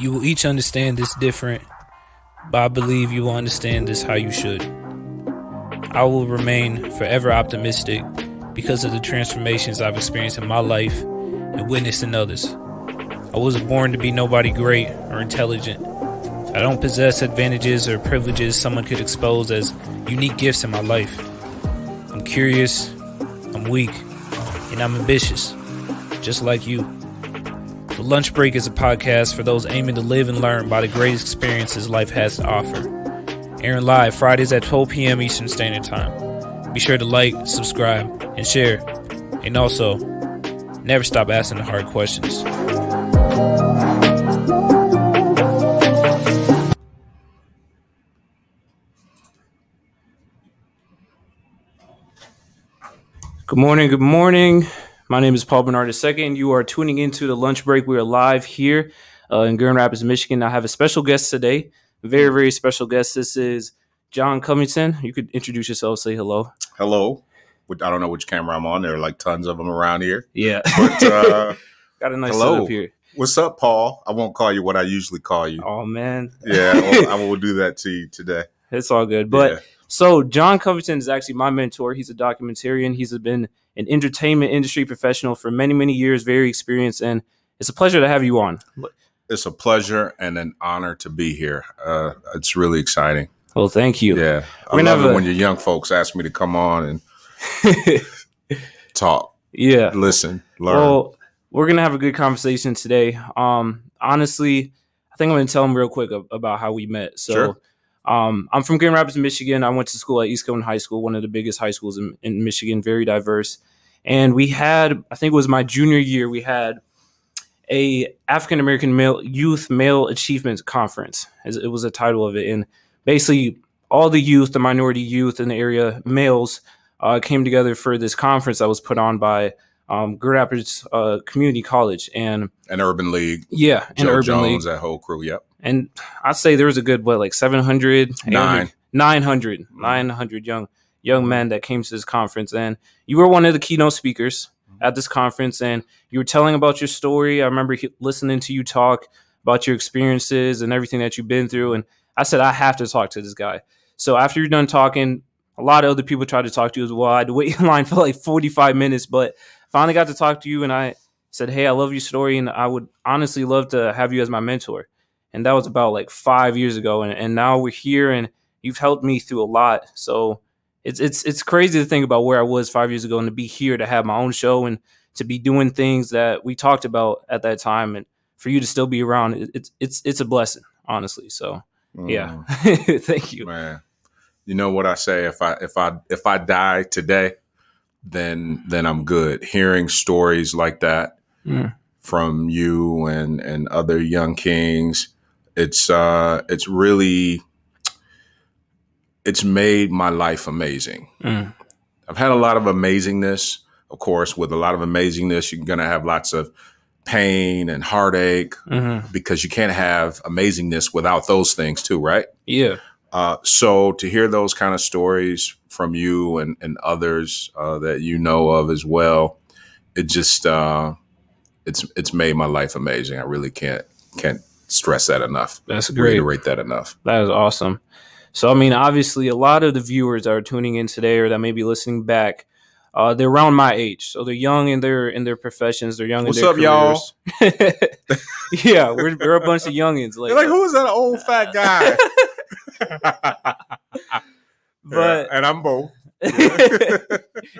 You will each understand this different, but I believe you will understand this how you should. I will remain forever optimistic because of the transformations I've experienced in my life and witnessed in others. I wasn't born to be nobody great or intelligent. I don't possess advantages or privileges someone could expose as unique gifts in my life. I'm curious, I'm weak, and I'm ambitious, just like you. Lunch Break is a podcast for those aiming to live and learn by the greatest experiences life has to offer. Airing live Fridays at 12 p.m. Eastern Standard Time. Be sure to like, subscribe, and share. And also, never stop asking the hard questions. Good morning, good morning. My name is Paul Bernard II. You are tuning into the lunch break. We are live here uh, in Grand Rapids, Michigan. I have a special guest today, very, very special guest. This is Jon Covington. You could introduce yourself, say hello. Hello. I don't know which camera I'm on. There are like tons of them around here. Yeah. But uh, Got a nice Hello. setup here. what's up, Paul? I won't call you what I usually call you. Oh, man. Yeah, well, I will do that to you today. It's all good. But Yeah. So Jon Covington is actually my mentor. He's a documentarian. He's been an entertainment industry professional for many, many years, very experienced, and it's a pleasure to have you on. it's a pleasure and an honor to be here. Uh, it's really exciting. Well, thank you. Yeah, I We're love it when your young folks ask me to come on and talk, yeah. listen, learn. Well, we're gonna have a good conversation today. Um, honestly, I think I'm gonna tell them real quick about how we met. So, Sure. Um, I'm from Grand Rapids, Michigan. I went to school at East Coast High School, one of the biggest high schools in, in Michigan, very diverse. And we had, I think it was my junior year, we had a African American male youth male achievement conference. It was the title of it, and basically all the youth, the minority youth in the area, males, uh, came together for this conference that was put on by um, Grand Rapids uh, Community College, and an Urban League, yeah, and Joe Urban Jones, League, that whole crew. Yep. And I'd say there was a good what like 700, Nine. 900, 900 young young men that came to this conference, and you were one of the keynote speakers mm-hmm. at this conference, and you were telling about your story. I remember he- listening to you talk about your experiences and everything that you've been through, and I said I have to talk to this guy. So after you're done talking, a lot of other people tried to talk to you as well. I had to wait in line for like 45 minutes, but finally got to talk to you, and I said, "Hey, I love your story, and I would honestly love to have you as my mentor." And that was about like five years ago, and, and now we're here, and you've helped me through a lot. So it's it's it's crazy to think about where I was five years ago, and to be here to have my own show and to be doing things that we talked about at that time, and for you to still be around, it's it's it's a blessing, honestly. So yeah, Mm, thank you. man. You know what I say? If I if I if I die today, then then I'm good. Hearing stories like that Mm. from you and and other young kings, it's uh it's really it's made my life amazing. Mm. I've had a lot of amazingness, of course. With a lot of amazingness, you're gonna have lots of pain and heartache hmm because you can't have amazingness without those things too, right? Yeah, Uh, so to hear those kind of stories from you and, and others uh, that you know of as well, it just uh, it's it's made my life amazing. I really can't can't stress that enough. that's great. Reiterate that enough. That is awesome. So, I mean, obviously, a lot of the viewers that are tuning in today or that may be listening back, uh, they're around my age, so they're young in their in their professions. They're young What's in their up, y'all? yeah, we're, we're a bunch of youngins. Like, like, who is that old fat guy? but and I'm both.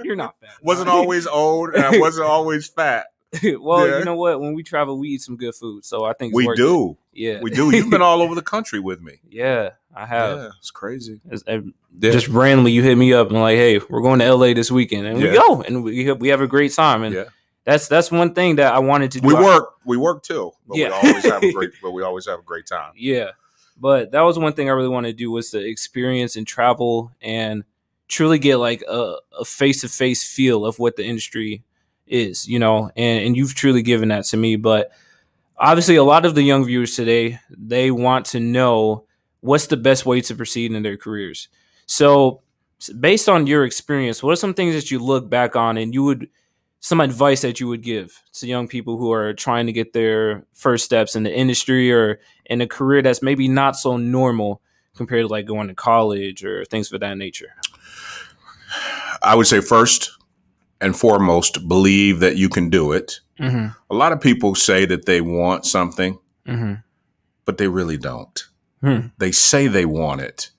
you're not fat. wasn't always old, and I wasn't always fat. well, Yeah. you know what? When we travel, we eat some good food, so I think it's We do. Yeah, we do. You've been all over the country with me. yeah, I have. Yeah, it's crazy. It's- uh, Just randomly, you hit me up and like, "Hey, we're going to LA this weekend," and we go and we have, we have a great time. And yeah. that's that's one thing that I wanted to do. We work, we work too, but Yeah. we always have a great, but we always have a great time. Yeah. But that was one thing I really wanted to do was to experience and travel and truly get like a face to face feel of what the industry is, you know, and, and you've truly given that to me. But obviously a lot of the young viewers today, they want to know what's the best way to proceed in their careers. So based on your experience, what are some things that you look back on and you would some advice that you would give to young people who are trying to get their first steps in the industry or in a career that's maybe not so normal compared to like going to college or things of that nature? I would say first and foremost, believe that you can do it. Mm-hmm. A lot of people say that they want something, Mm-hmm. but they really don't. Hmm. They say they want it,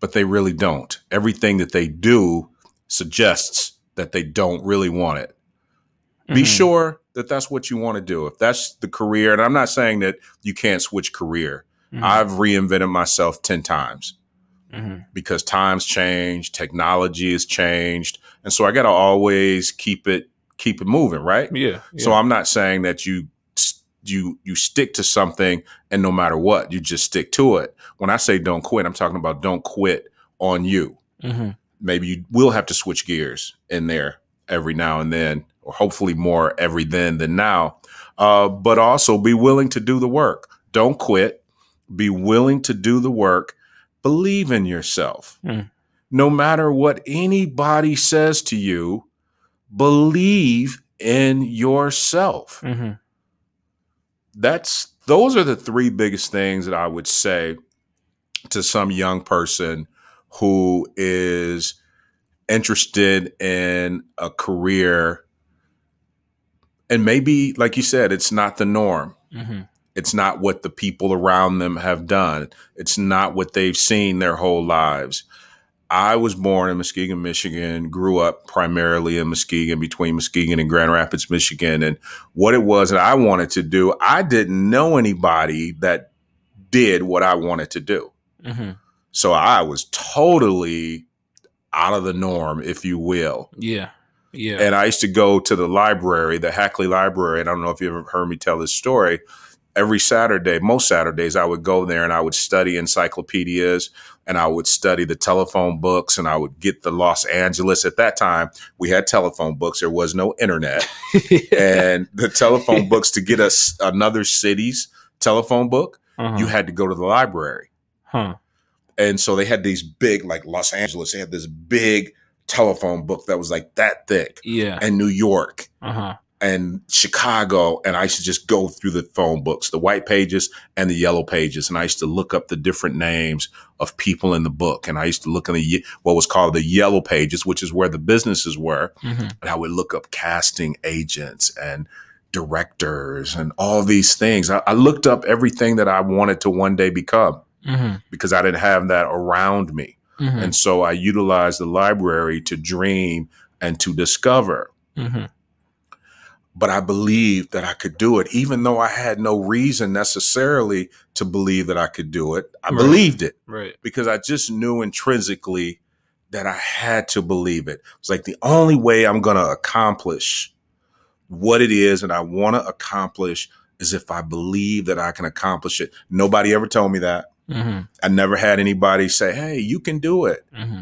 but they really don't. Everything that they do suggests that they don't really want it. Be Mhm. sure that that's what you want to do. If that's the career, and I'm not saying that you can't switch career. Mhm. I've reinvented myself 10 times Mhm. because times change, technology has changed, and so I got to always keep it keep it moving, right? Yeah. So I'm not saying that you you you stick to something and no matter what, you just stick to it. When I say don't quit, I'm talking about don't quit on you. hmm Maybe you will have to switch gears in there every now and then, or hopefully more every then than now. Uh, but also be willing to do the work. Don't quit. Be willing to do the work. Believe in yourself. Mm. No matter what anybody says to you, believe in yourself. Hmm that's those are the three biggest things that I would say to some young person who is interested in a career. And maybe like you said it's not the norm. Hmm it's not what the people around them have done. It's not what they've seen their whole lives I was born in Muskegon, Michigan, grew up primarily in Muskegon, between Muskegon and Grand Rapids, Michigan. And what it was that I wanted to do, I didn't know anybody that did what I wanted to do. hmm So I was totally out of the norm, if you will. Yeah. Yeah. And I used to go to the library, the Hackley Library. And I don't know if you ever heard me tell this story. Every Saturday, most Saturdays, I would go there and I would study encyclopedias and I would study the telephone books and I would get the Los Angeles. At that time, we had telephone books. There was no internet. and the telephone books to get us another city's telephone book, uh-huh. you had to go to the library. huh. And so they had these big, like Los Angeles, they had this big telephone book that was like that thick, Yeah. and New York Uh huh. And Chicago. And I used to just go through the phone books, the white pages and the yellow pages. And I used to look up the different names of people in the book. And I used to look in the what was called the yellow pages, which is where the businesses were. hmm And I would look up casting agents and directors and all these things. I, I looked up everything that I wanted to one day become hmm because I didn't have that around me. hmm And so I utilized the library to dream and to discover. But I believed that I could do it, even though I had no reason necessarily to believe that I could do it. I Right. believed it Right. because I just knew intrinsically that I had to believe it. It's like the only way I'm going to accomplish what it is that I want to accomplish is if I believe that I can accomplish it. Nobody ever told me that. hmm I never had anybody say, "Hey, you can do it." hmm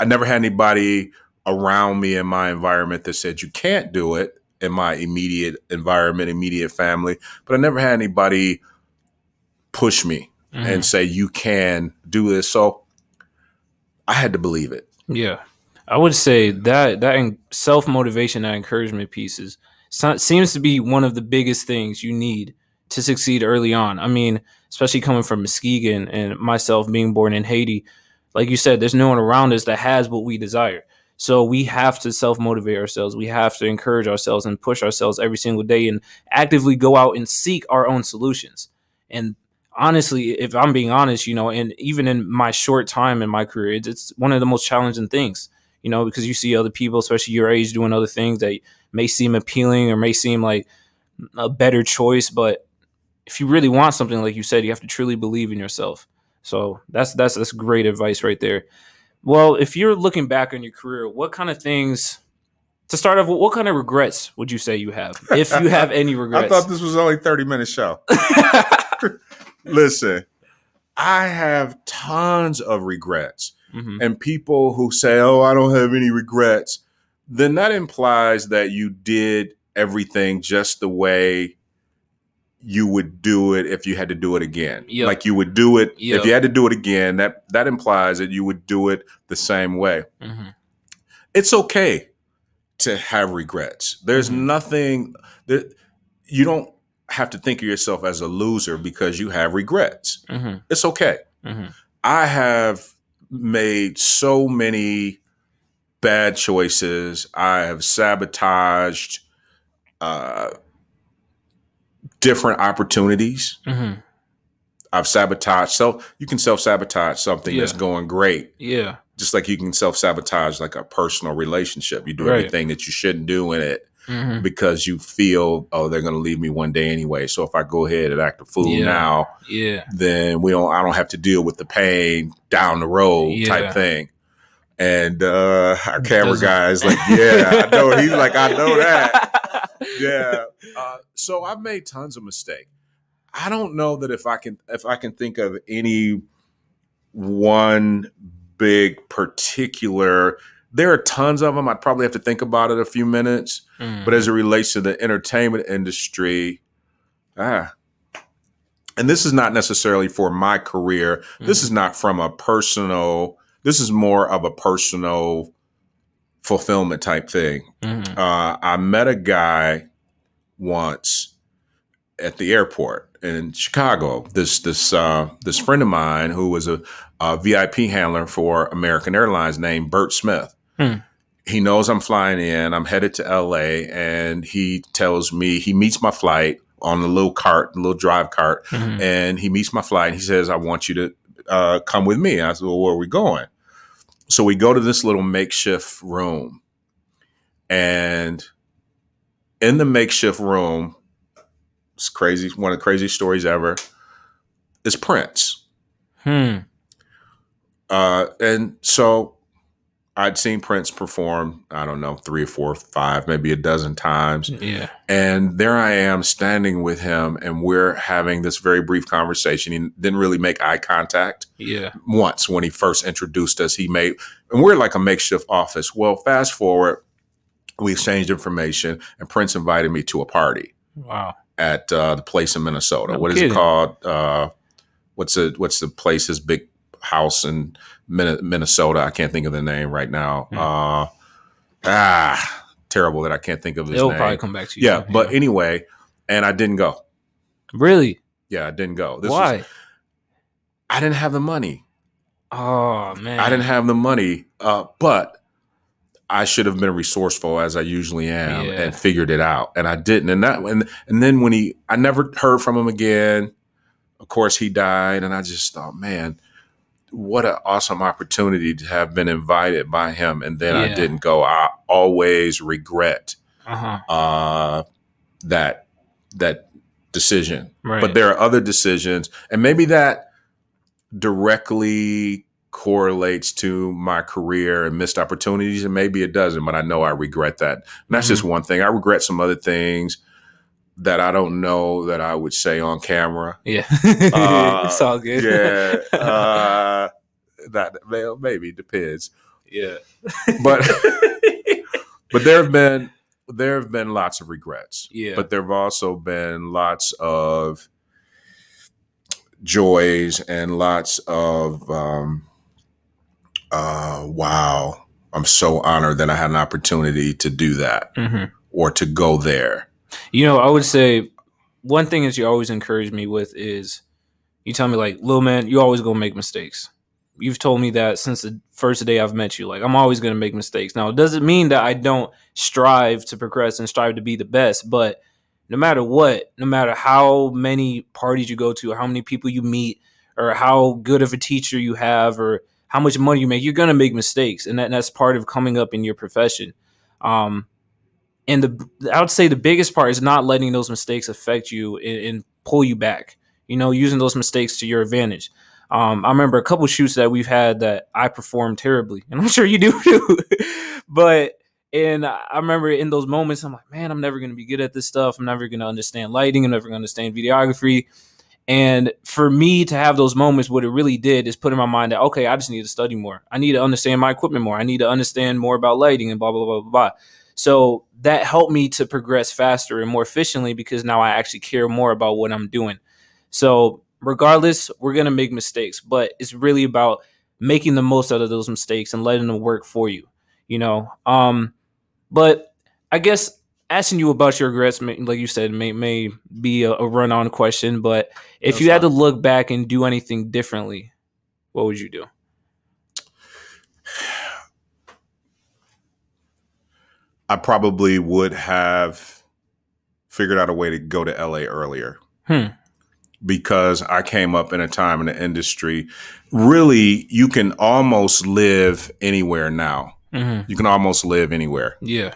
I never had anybody around me in my environment that said you can't do it in my immediate environment, immediate family. But I never had anybody push me Mm-hmm. and say you can do this. So I had to believe it. Yeah, I would say that that self motivation, that encouragement pieces seems to be one of the biggest things you need to succeed early on. I mean, especially coming from Muskegon and myself being born in Haiti, like you said, there's no one around us that has what we desire. So we have to self motivate ourselves. We have to encourage ourselves and push ourselves every single day and actively go out and seek our own solutions. And honestly, if I'm being honest, you know, and even in my short time in my career, it's, it's one of the most challenging things, you know, because you see other people, especially your age, doing other things that may seem appealing or may seem like a better choice. But if you really want something, like you said, you have to truly believe in yourself. So that's that's that's great advice right there. Well, if you're looking back on your career, what kind of things to start off, what kind of regrets would you say you have, if you have any regrets? I thought this was only 30 minute show. Listen, I have tons of regrets. Mhm. And people who say, "Oh, I don't have any regrets," then that implies that you did everything just the way you would do it if you had to do it again. Yep. Like you would do it Yep. if you had to do it again. That that implies that you would do it the same way. Mhm. It's okay to have regrets. There's Mhm. nothing that you don't have to think of yourself as a loser because you have regrets. hmm It's okay. hmm I have made so many bad choices. I have sabotaged uh, different opportunities. hmm I've sabotaged self. You can self sabotage something that's going great, Yeah. just like you can self sabotage like a personal relationship. You do Right. everything that you shouldn't do in it hmm because you feel, oh, they're going to leave me one day anyway. So if I go ahead and act a fool Yeah. now, Yeah. then we don't. I don't have to deal with the pain down the road Yeah. type thing. And uh, our camera Doesn't- guy is like, yeah, I know. He's like, I know that. Yeah. Uh, so I've made tons of mistakes. I don't know that if I can if I can think of any one big particular. There are tons of them. I'd probably have to think about it a few minutes. Mm. But as it relates to the entertainment industry, ah, and this is not necessarily for my career. This Mhm. is not from a personal. This is more of a personal fulfillment type thing. Mhm. Uh, I met a guy once at the airport in Chicago. This this uh, this friend of mine who was a, a VIP handler for American Airlines named Bert Smith. Hmm. He knows I'm flying in. I'm headed to LA, and he tells me he meets my flight on a little cart, a little drive cart, Mhm. and he meets my flight. And he says, "I want you to uh, come with me." I said, "Well, where are we going?" So we go to this little makeshift room, and in the makeshift room, it's crazy. One of the craziest stories ever. Is Prince, Hmm. uh, and so I'd seen Prince perform. I don't know, three or four, five, maybe a dozen times. Yeah. And there I am standing with him, and we're having this very brief conversation. He didn't really make eye contact Yeah. once when he first introduced us. He made, and we're like a makeshift office. Well, fast forward, we exchanged information, and Prince invited me to a party Wow. at uh, the place in Minnesota. No What is kidding. it called? Uh, what's the What's the place? His big house in Minnesota. I can't think of the name right now. Hmm. Uh, ah, terrible that I can't think of his It'll name. probably come back to you. Yeah, but anyway, and I didn't go. really, Yeah, I didn't go. This why? Was, I didn't have the money. oh man, I didn't have the money, uh, but I should have been resourceful as I usually am Yeah. and figured it out, and I didn't. And that, and and then when he, I never heard from him again. Of course, he died, and I just thought, man, what an awesome opportunity to have been invited by him, and then I didn't go. I always regret Uh huh. uh, that that decision. Right. But there are other decisions, and maybe that directly correlates to my career and missed opportunities, and maybe it doesn't. But I know I regret that. And that's just one thing. I regret some other things that I don't know that I would say on camera. yeah. Uh, it's all good. Yeah, uh, that well, maybe depends. yeah. But but there have been there have been lots of regrets. Yeah. But there have also been lots of joys and lots of um, uh, wow. I'm so honored that I had an opportunity to do that hmm or to go there. You know, I would say one thing that you always encourage me with is you tell me like, "Little man, you always gonna make mistakes." You've told me that since the first day I've met you. Like, I'm always gonna make mistakes. Now, it doesn't mean that I don't strive to progress and strive to be the best, but no matter what, no matter how many parties you go to, or how many people you meet, or how good of a teacher you have, or how much money you make, you're gonna make mistakes, and, that, and that's part of coming up in your profession. Um, and the I would say the biggest part is not letting those mistakes affect you and, and pull you back. You know, using those mistakes to your advantage. Um, I remember a couple shoots that we've had that I performed terribly, and I'm sure you do too. but and I remember in those moments, I'm like, man, I'm never going to be good at this stuff. I'm never going to understand lighting. I'm never going to understand videography. And for me to have those moments, what it really did is put in my mind that okay, I just need to study more. I need to understand my equipment more. I need to understand more about lighting and blah blah blah blah blah. So that helped me to progress faster and more efficiently because now I actually care more about what I'm doing. So regardless, we're gonna make mistakes, but it's really about making the most out of those mistakes and letting them work for you. You know, um, but I guess asking you about your regrets, may, like you said, may may be a, a run on question. But if That's you had to look back and do anything differently, what would you do? I probably would have figured out a way to go to LA earlier. Hmm. Because I came up in a time in the industry, really, you can almost live anywhere now. hmm You can almost live anywhere. Yeah.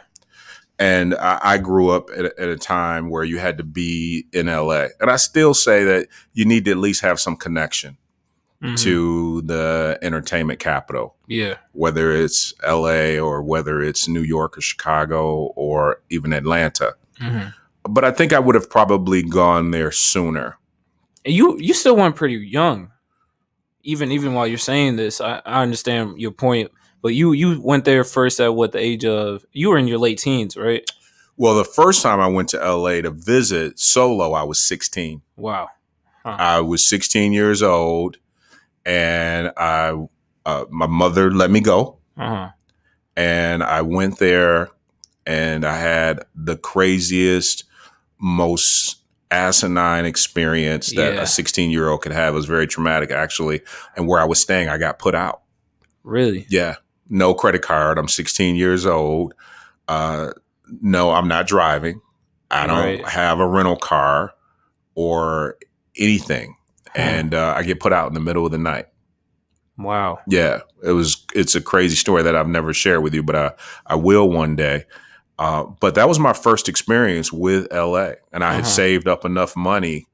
And I, I grew up at a, at a time where you had to be in LA. And I still say that you need to at least have some connection Mhm. to the entertainment capital. yeah. whether it's LA or whether it's New York or Chicago or even Atlanta. hmm But I think I would have probably gone there sooner. And you you still went pretty young. Even even while you're saying this, I, I understand your point. But you you went there first at what the age of you were in your late teens, right? Well, the first time I went to LA to visit solo, I was 16. Wow. I was 16 years old and I uh, my mother let me go Uh huh. and I went there and I had the craziest most asinine experience that Yeah. a 16 year old could have. It was very traumatic actually. And where I was staying, I got put out. Really? Yeah. No credit card. I'm 16 years old. Uh, no, I'm not driving. I don't Right. have a rental car or anything. And uh, I get put out in the middle of the night. Wow. Yeah, it was. It's a crazy story that I've never shared with you, but I I will one day. Uh, but that was my first experience with LA, and I had Uh-huh. saved up enough money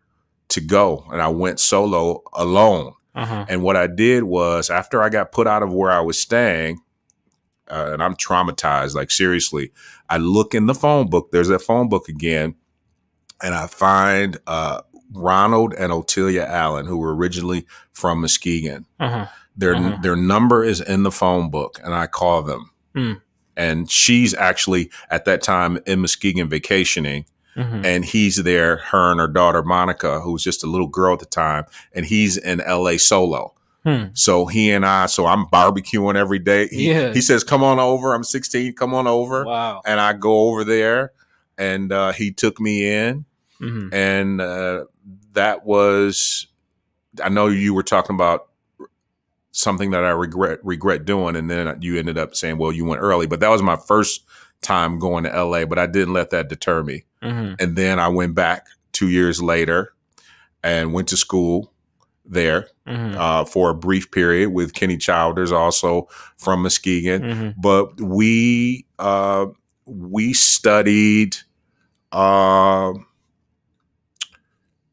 to go, and I went solo alone. Uh huh. And what I did was, after I got put out of where I was staying, uh, and I'm traumatized, like seriously, I look in the phone book. There's that phone book again, and I find uh, Ronald and Otelia Allen, who were originally from Muskegon. Uh huh. Their Uh-huh. their number is in the phone book, and I call them. Hmm. And she's actually at that time in Muskegon vacationing, hmm and he's there. Her and her daughter Monica, who was just a little girl at the time, and he's in L.A. solo. Hmm. So he and I, so I'm barbecuing every day. He, Yeah. he says, "Come on over." I'm 16. Come on over, Wow. and I go over there, and uh, he took me in, hmm and uh, that was. I know you were talking about something that I regret regret doing, and then you ended up saying, "Well, you went early," but that was my first time going to LA. But I didn't let that deter me, hmm and then I went back two years later and went to school there hmm uh, for a brief period with Kenny Childers, also from Muskegon. hmm But we uh, we studied uh,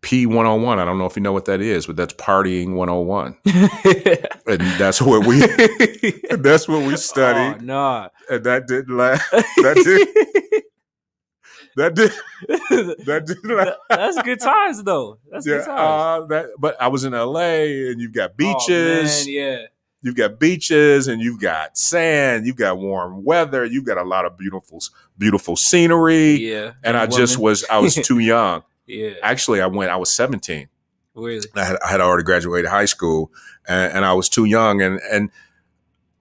P one hundred one. I don't know if you know what that is, but that's partying one hundred one, and that's what we that's what we Oh, studied. nah. And that didn't last. That did that did that didn't last. That's good times though. That's Yeah, good times. uh, that, but I was in LA, and you've got Oh, beaches. man, yeah. you've got beaches and you've got sand, you've got warm weather, you've got a lot of beautiful, beautiful scenery. Yeah. And I just was, I was too young. Yeah. Actually, I went, I was 17. Really. I had, I had already graduated high school and, and I was too young. And, and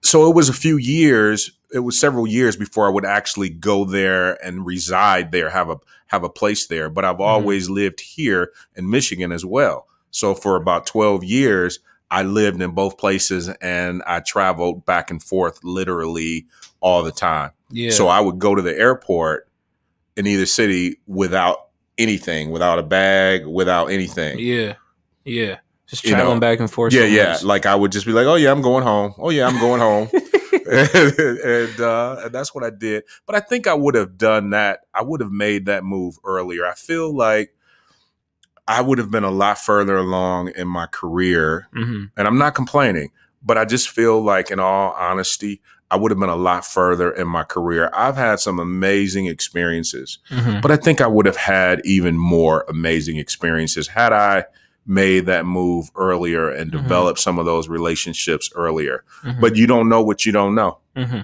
so it was a few years, it was several years before I would actually go there and reside there, have a, have a place there. But I've mm-hmm. always lived here in Michigan as well. So for about 12 years, I lived in both places and I traveled back and forth literally all the time. Yeah. So I would go to the airport in either city without anything, without a bag, without anything. yeah. Yeah. Just You know, traveling back and forth. Yeah, so yeah. Like I would just be like, "Oh yeah, I'm going home. Oh yeah, I'm going home," and, uh, and that's what I did. But I think I would have done that. I would have made that move earlier. I feel like I would have been a lot further along in my career hmm and I'm not complaining, but I just feel like, in all honesty, I would have been a lot further in my career. I've had some amazing experiences, hmm but I think I would have had even more amazing experiences had I made that move earlier and Mhm. developed some of those relationships earlier. hmm But you don't know what you don't know. hmm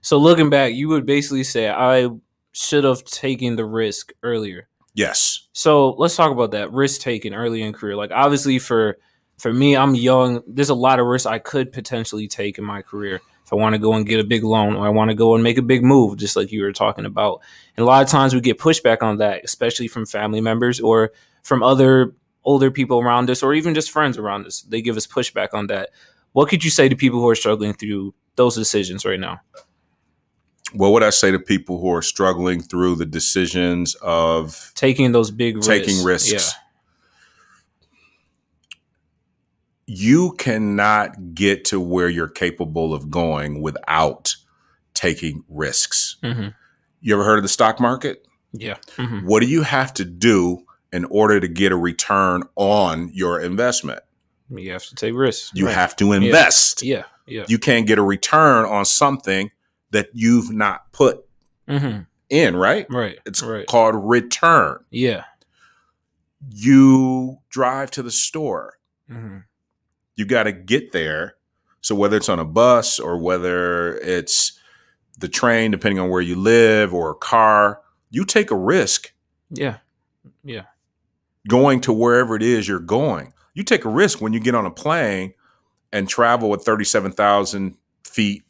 So looking back, you would basically say I should have taken the risk earlier. Yes. So let's talk about that risk taken early in career. Like obviously for for me, I'm young. There's a lot of risks I could potentially take in my career. If I want to go and get a big loan or I want to go and make a big move, just like you were talking about. And a lot of times we get pushback on that, especially from family members or from other older people around us or even just friends around us. They give us pushback on that. What could you say to people who are struggling through those decisions right now? What would I say to people who are struggling through the decisions of taking those big taking risks? Yeah. You cannot get to where you're capable of going without taking risks. Mm-hmm. You ever heard of the stock market? Yeah. Mm-hmm. What do you have to do in order to get a return on your investment? You have to take risks. You Right. have to invest. Yeah. Yeah. You can't get a return on something that you've not put Mm-hmm. in, right? Right. It's right. called return. Yeah. You drive to the store. Mm-hmm. You got to get there. So whether it's on a bus or whether it's the train, depending on where you live, or a car, you take a risk Yeah. Yeah. going to wherever it is you're going. You take a risk when you get on a plane and travel at 37,000 feet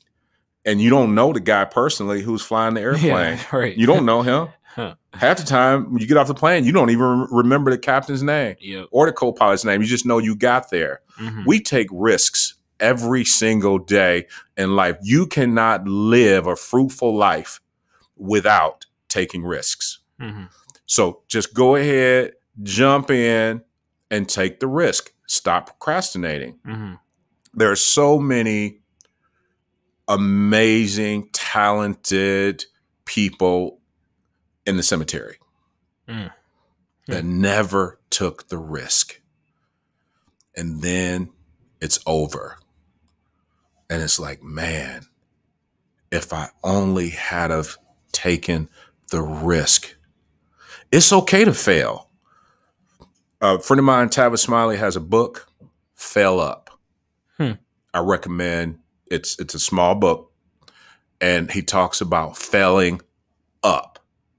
and you don't know the guy personally who's flying the airplane. Yeah. Right. You don't know him. Huh. Half the time, when you get off the plane, you don't even remember the captain's name Yep. or the co pilot's name. You just know you got there. Mm-hmm. We take risks every single day in life. You cannot live a fruitful life without taking risks. Mm-hmm. So just go ahead, jump in, and take the risk. Stop procrastinating. Mm-hmm. There are so many amazing, talented people in the cemetery Mm. that never took the risk. And then it's over. And it's like, man, if I only had have taken the risk. It's okay to fail. A friend of mine, Tavis Smiley, has a book, Fail Up. Hmm. I recommend it's it's a small book, and he talks about failing up.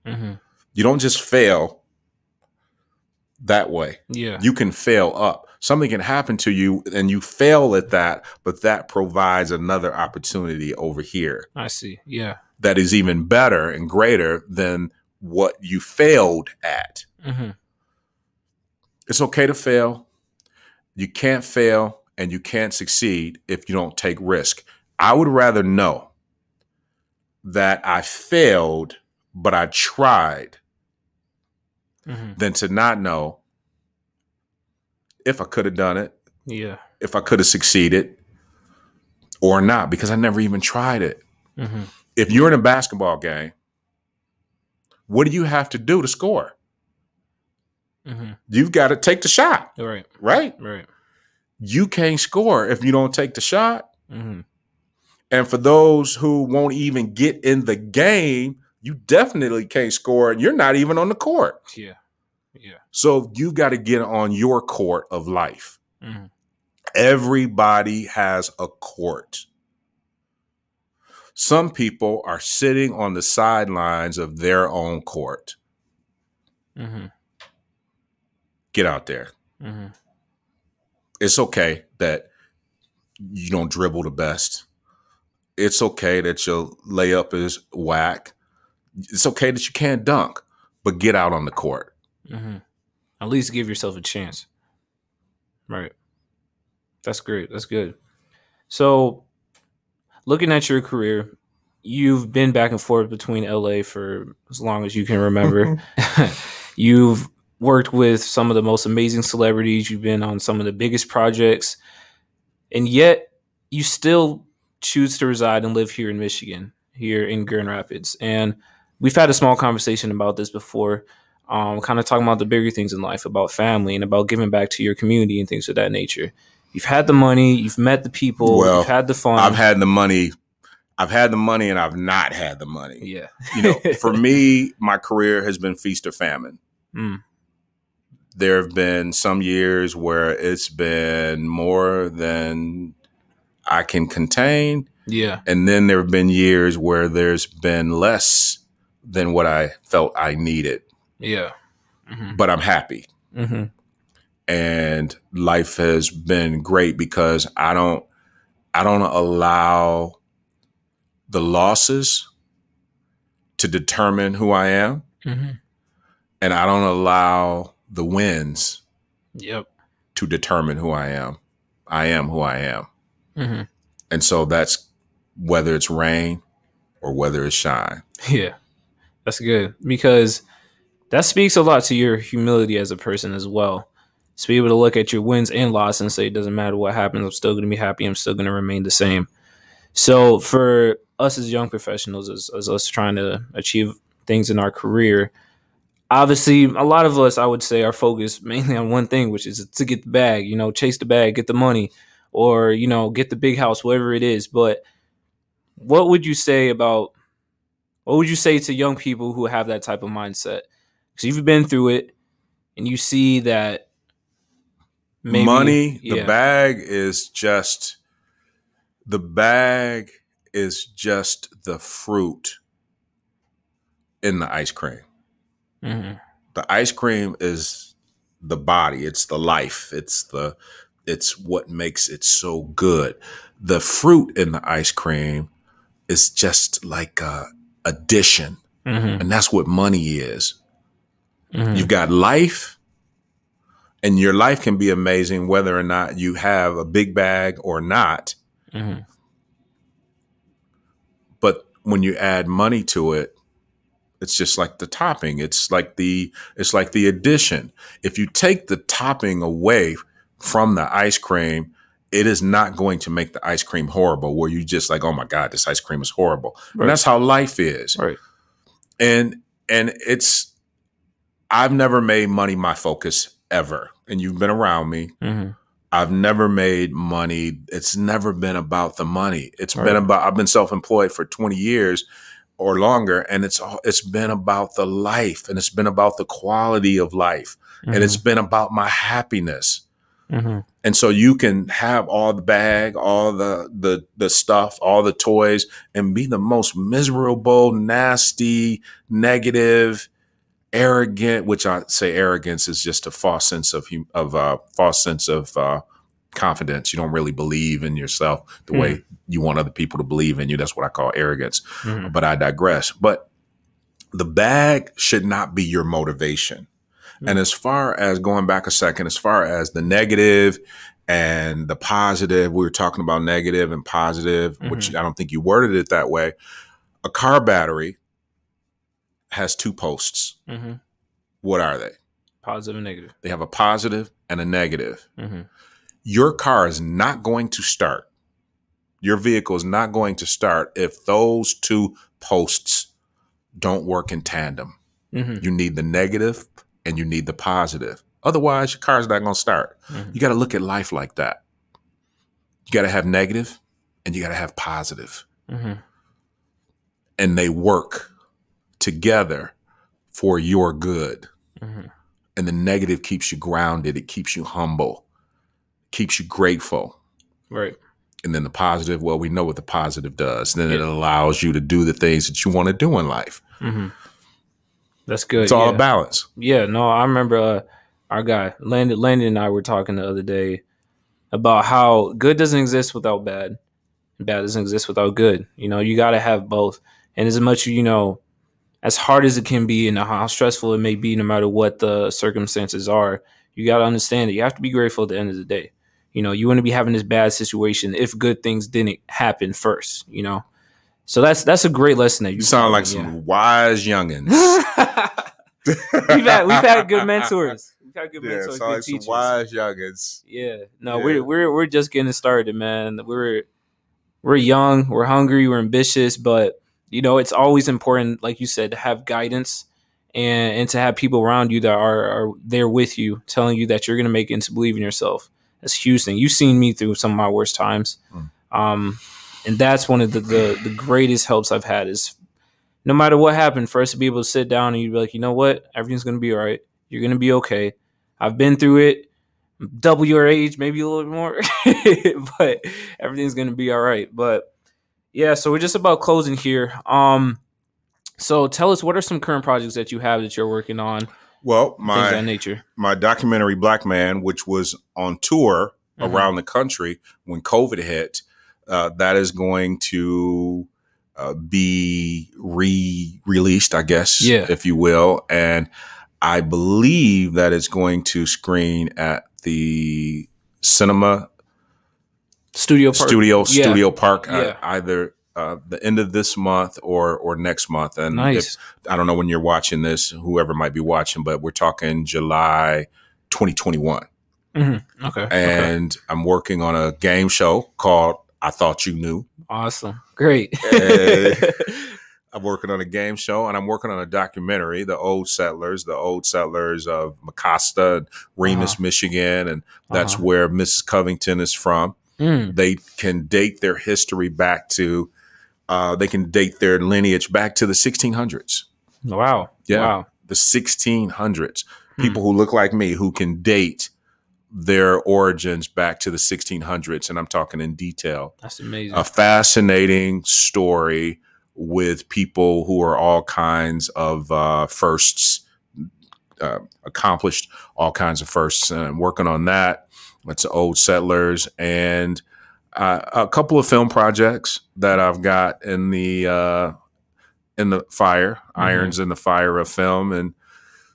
Mm-hmm. You don't just fail that way. Yeah. You can fail up. Something can happen to you and you fail at that, but that provides another opportunity over here I see. Yeah. that is even better and greater than what you failed at. Mm-hmm. It's okay to fail. You can't fail and you can't succeed if you don't take risk. I would rather know that I failed, but I tried Mm-hmm. than to not know if I could have done it, Yeah. if I could have succeeded or not, because I never even tried it. Mm-hmm. If you're in a basketball game, what do you have to do to score? Mm-hmm. You've got to take the shot, Right. right? Right. You can't score if you don't take the shot. Mm-hmm. And for those who won't even get in the game, you definitely can't score you're not even on the court. Yeah. Yeah. So you got to get on your court of life. Mm-hmm. Everybody has a court. Some people are sitting on the sidelines of their own court. Mm-hmm. Get out there. Mm-hmm. It's okay that you don't dribble the best. It's okay that your layup is whack. It's okay that you can't dunk, but get out on the court. Mm-hmm. At least give yourself a chance. Right. That's great. That's good. So, looking at your career, you've been back and forth between LA for as long as you can remember. you've worked with some of the most amazing celebrities, you've been on some of the biggest projects, and yet you still choose to reside and live here in Michigan, here in Grand Rapids. And we've had a small conversation about this before um, kind of talking about the bigger things in life, about family and about giving back to your community and things of that nature. You've had the money, you've met the people, Well, you've had the fun. I've had the money. I've had the money and I've not had the money. yeah, You know, for me, my career has been feast or famine. Mm. There have been some years where it's been more than I can contain. yeah, And then there have been years where there's been less than what I felt I needed, yeah, hmm but I'm happy. hmm And life has been great because I don't I don't allow the losses to determine who I am, Mm-hmm. and I don't allow the wins Yep. to determine who I am. I am who I am. Mm-hmm. And so that's whether it's rain or whether it's shine. Yeah, that's good because that speaks a lot to your humility as a person as well. To be able to look at your wins and losses and say it doesn't matter what happens, I'm still going to be happy. I'm still going to remain the same. So for us as young professionals, as, as us trying to achieve things in our career, obviously a lot of us, I would say, are focused mainly on one thing, which is to get the bag. You know, chase the bag, get the money, or you know, get the big house, whatever it is. But what would you say about what would you say to young people who have that type of mindset? Because you've been through it and you see that maybe, Money, yeah. the bag is just the bag is just the fruit in the ice cream. Mhm. The ice cream is the body, it's the life, it's the it's what makes it so good. The fruit in the ice cream is just like a addition, Mhm. and that's what money is. Mhm. You've got life, and your life can be amazing whether or not you have a big bag or not. Mhm. But when you add money to it, it's just like the topping. It's like the it's like the addition. If you take the topping away from the ice cream, it is not going to make the ice cream horrible. Where you just like, oh my god, this ice cream is horrible. Right. And that's how life is. Right. and and it's i've never made money my focus ever and you've been around me Mhm. i've never made money it's never been about the money It's Right. been about i've been self-employed for 20 years or longer and it's all it's been about the life and it's been about the quality of life and it's been about my happiness Mhm. And so you can have all the bag, all the the the stuff, all the toys, and be the most miserable, nasty, negative, arrogant. Which I say arrogance is just a false sense of hum- of uh, false sense of uh, confidence. You don't really believe in yourself the Hmm. way you want other people to believe in you. That's what I call arrogance. Mhm. But I digress. But the bag should not be your motivation. And as far as going back a second, as far as the negative and the positive, we were talking about negative and positive, which I don't think you worded it that way. A car battery has two posts. Mhm. What are they? Positive and negative. They have a positive and a negative. Mhm. Your car is not going to start. Your vehicle is not going to start if those two posts don't work in tandem. Mhm. You need the negative and you need the positive. Otherwise, your car's not going to start. Mhm. You got to look at life like that. You got to have negative and you got to have positive, Mhm. and they work together for your good. Mhm. And the negative keeps you grounded, it keeps you humble, keeps you grateful. Right. And then the positive, well, we know what the positive does. Then it allows you to do the things that you want to do in life. That's good. It's all yeah. a balance. Yeah, no, I remember uh, our guy Landon. Landon and I were talking the other day about how good doesn't exist without bad, and bad doesn't exist without good. You know, you got to have both. And as much you know, as hard as it can be, and how stressful it may be, no matter what the circumstances are, you got to understand that you have to be grateful at the end of the day. You know, you wouldn't be having this bad situation if good things didn't happen first. You know, so that's that's a great lesson that you You sound like me, some wise youngins. yeah. we've had we've had good mentors. We've had good Yeah, mentors, good like some teachers. wise youngins. Yeah, no, Yeah. we're we're we're just getting started, man. We're we're young, we're hungry, we're ambitious, but you know it's always important, like you said, to have guidance and and to have people around you that are are there with you, telling you that you're gonna make it and to believe in yourself. That's a huge thing. You've seen me through some of my worst times, Mm. um, and that's one of the, the the greatest helps I've had is no matter what happened, for us to be able to sit down and you'd be like, you know what, everything's gonna be all right. You're gonna be okay. I've been through it. Double your age, maybe a little bit more, but everything's gonna be all right. But yeah, so we're just about closing here. Um, so tell us what are some current projects that you have that you're working on, Well, my nature. my documentary Black Man, which was on tour Mhm. around the country when COVID hit, uh, that is going to uh, be re released, I guess, Yeah. if you will. And I believe that it's going to screen at the cinema Studio Park. studio Yeah. studio park uh, Yeah. either uh, the end of this month or or next month. And Nice. if- I don't know when you're watching this, whoever might be watching, but we're talking July 2021. Mhm. Okay. okay. And I'm working on a game show called I Thought You Knew. Awesome. Great. I'm working on a game show and I'm working on a documentary, The Old Settlers, the old settlers of Mecosta, and Remus, Uh-huh. Michigan. And that's Uh-huh. where Mrs. Covington is from. Mm. They can date their history back to, uh, they can date their lineage back to the 1600s, Wow. Yeah. Wow. the 1600s. Hmm. People who look like me who can date their origins back to the 1600s. And I'm talking in detail. That's amazing. a fascinating story with people who are all kinds of uh, firsts, uh, accomplished all kinds of firsts. And I'm working on that. It's old settlers and uh, a couple of film projects that I've got in the uh, in the fire, irons in the fire of film, and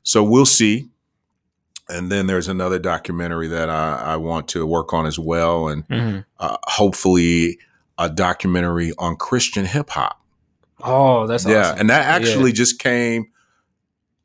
so we'll see. And then there's another documentary that I, I want to work on as well, and Mhm. uh, hopefully a documentary on Christian hip hop. Oh, that's yeah, awesome. and that actually just came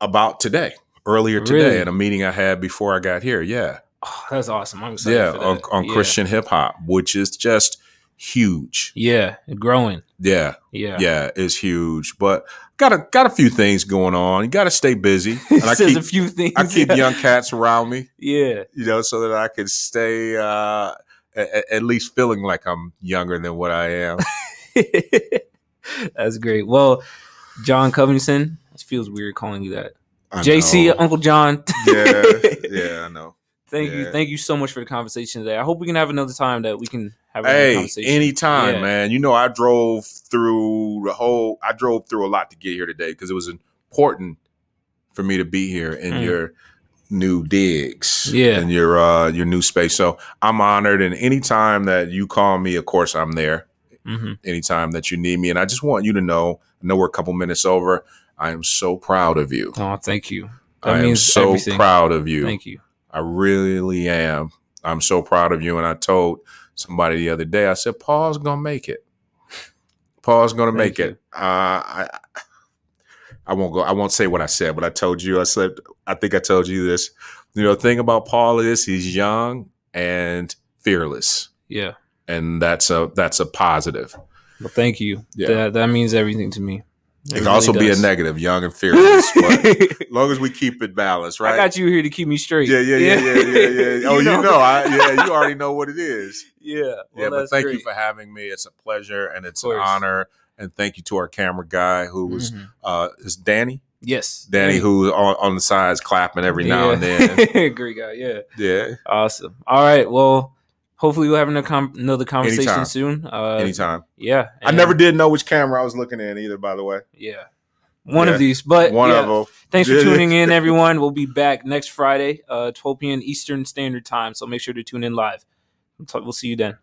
about today, earlier today, Really? at a meeting I had before I got here. Yeah, Oh, that's awesome. I'm excited. yeah, on, on Yeah. Christian hip hop, which is just huge. Yeah, growing. Yeah, Yeah. yeah, it's huge. But got a got a few things going on. You got to stay busy, and I keep a few things. I keep yeah. young cats around me. Yeah. you know, so that I can stay uh, at, at least feeling like I'm younger than what I am. That's great. Well, Jon Covington, it feels weird calling you that. I JC, know. Uncle John. yeah, yeah, I know. Thank you. Thank you so much for the conversation today. I hope we can have another time that we can have Hey, conversation. anytime, Yeah. man. You know, I drove through the whole. I drove through a lot to get here today because it was important for me to be here in Mm. your new digs, Yeah. in your uh your new space. So I'm honored, and anytime that you call me, of course, I'm there. hmm Anytime that you need me, and I just want you to know. I know we're a couple minutes over. I am so proud of you. Oh, thank you. That I am so everything. proud of you. Thank you. I really am. I'm so proud of you. And I told somebody the other day, I said, Paul's gonna make it. Paul's gonna Thank make you. it. Uh, I I won't go. I won't say what I said, but I told you. I said. I think I told you this. You know, the thing about Paul is he's young and fearless, Yeah. and that's a that's a positive. Well, thank you. Yeah. That that means everything to me. It can also be a negative, young and fearless, but as long as we keep it balanced, right? I got you here to keep me straight. Yeah, yeah, yeah, yeah, yeah, yeah. Oh, you know, I, yeah, you already know what it is. Yeah. Well, yeah, but thank you for having me. It's a pleasure and it's an honor. And thank you to our camera guy who was Mhm. uh is Danny. Yes. Danny Great. who's on, on the sides clapping every now and then. great guy. Yeah. Yeah. Awesome. All right. Well, hopefully we'll have another, com- another conversation Anytime. soon. Uh, Anytime. Yeah. I never did know which camera I was looking at either, by the way. Yeah. One Yeah. of these, but One yeah. of them. Thanks for tuning in, everyone. We'll be back next Friday, uh, 12 p.m. Eastern Standard Time. So make sure to tune in live. We'll, talk- we'll see you then.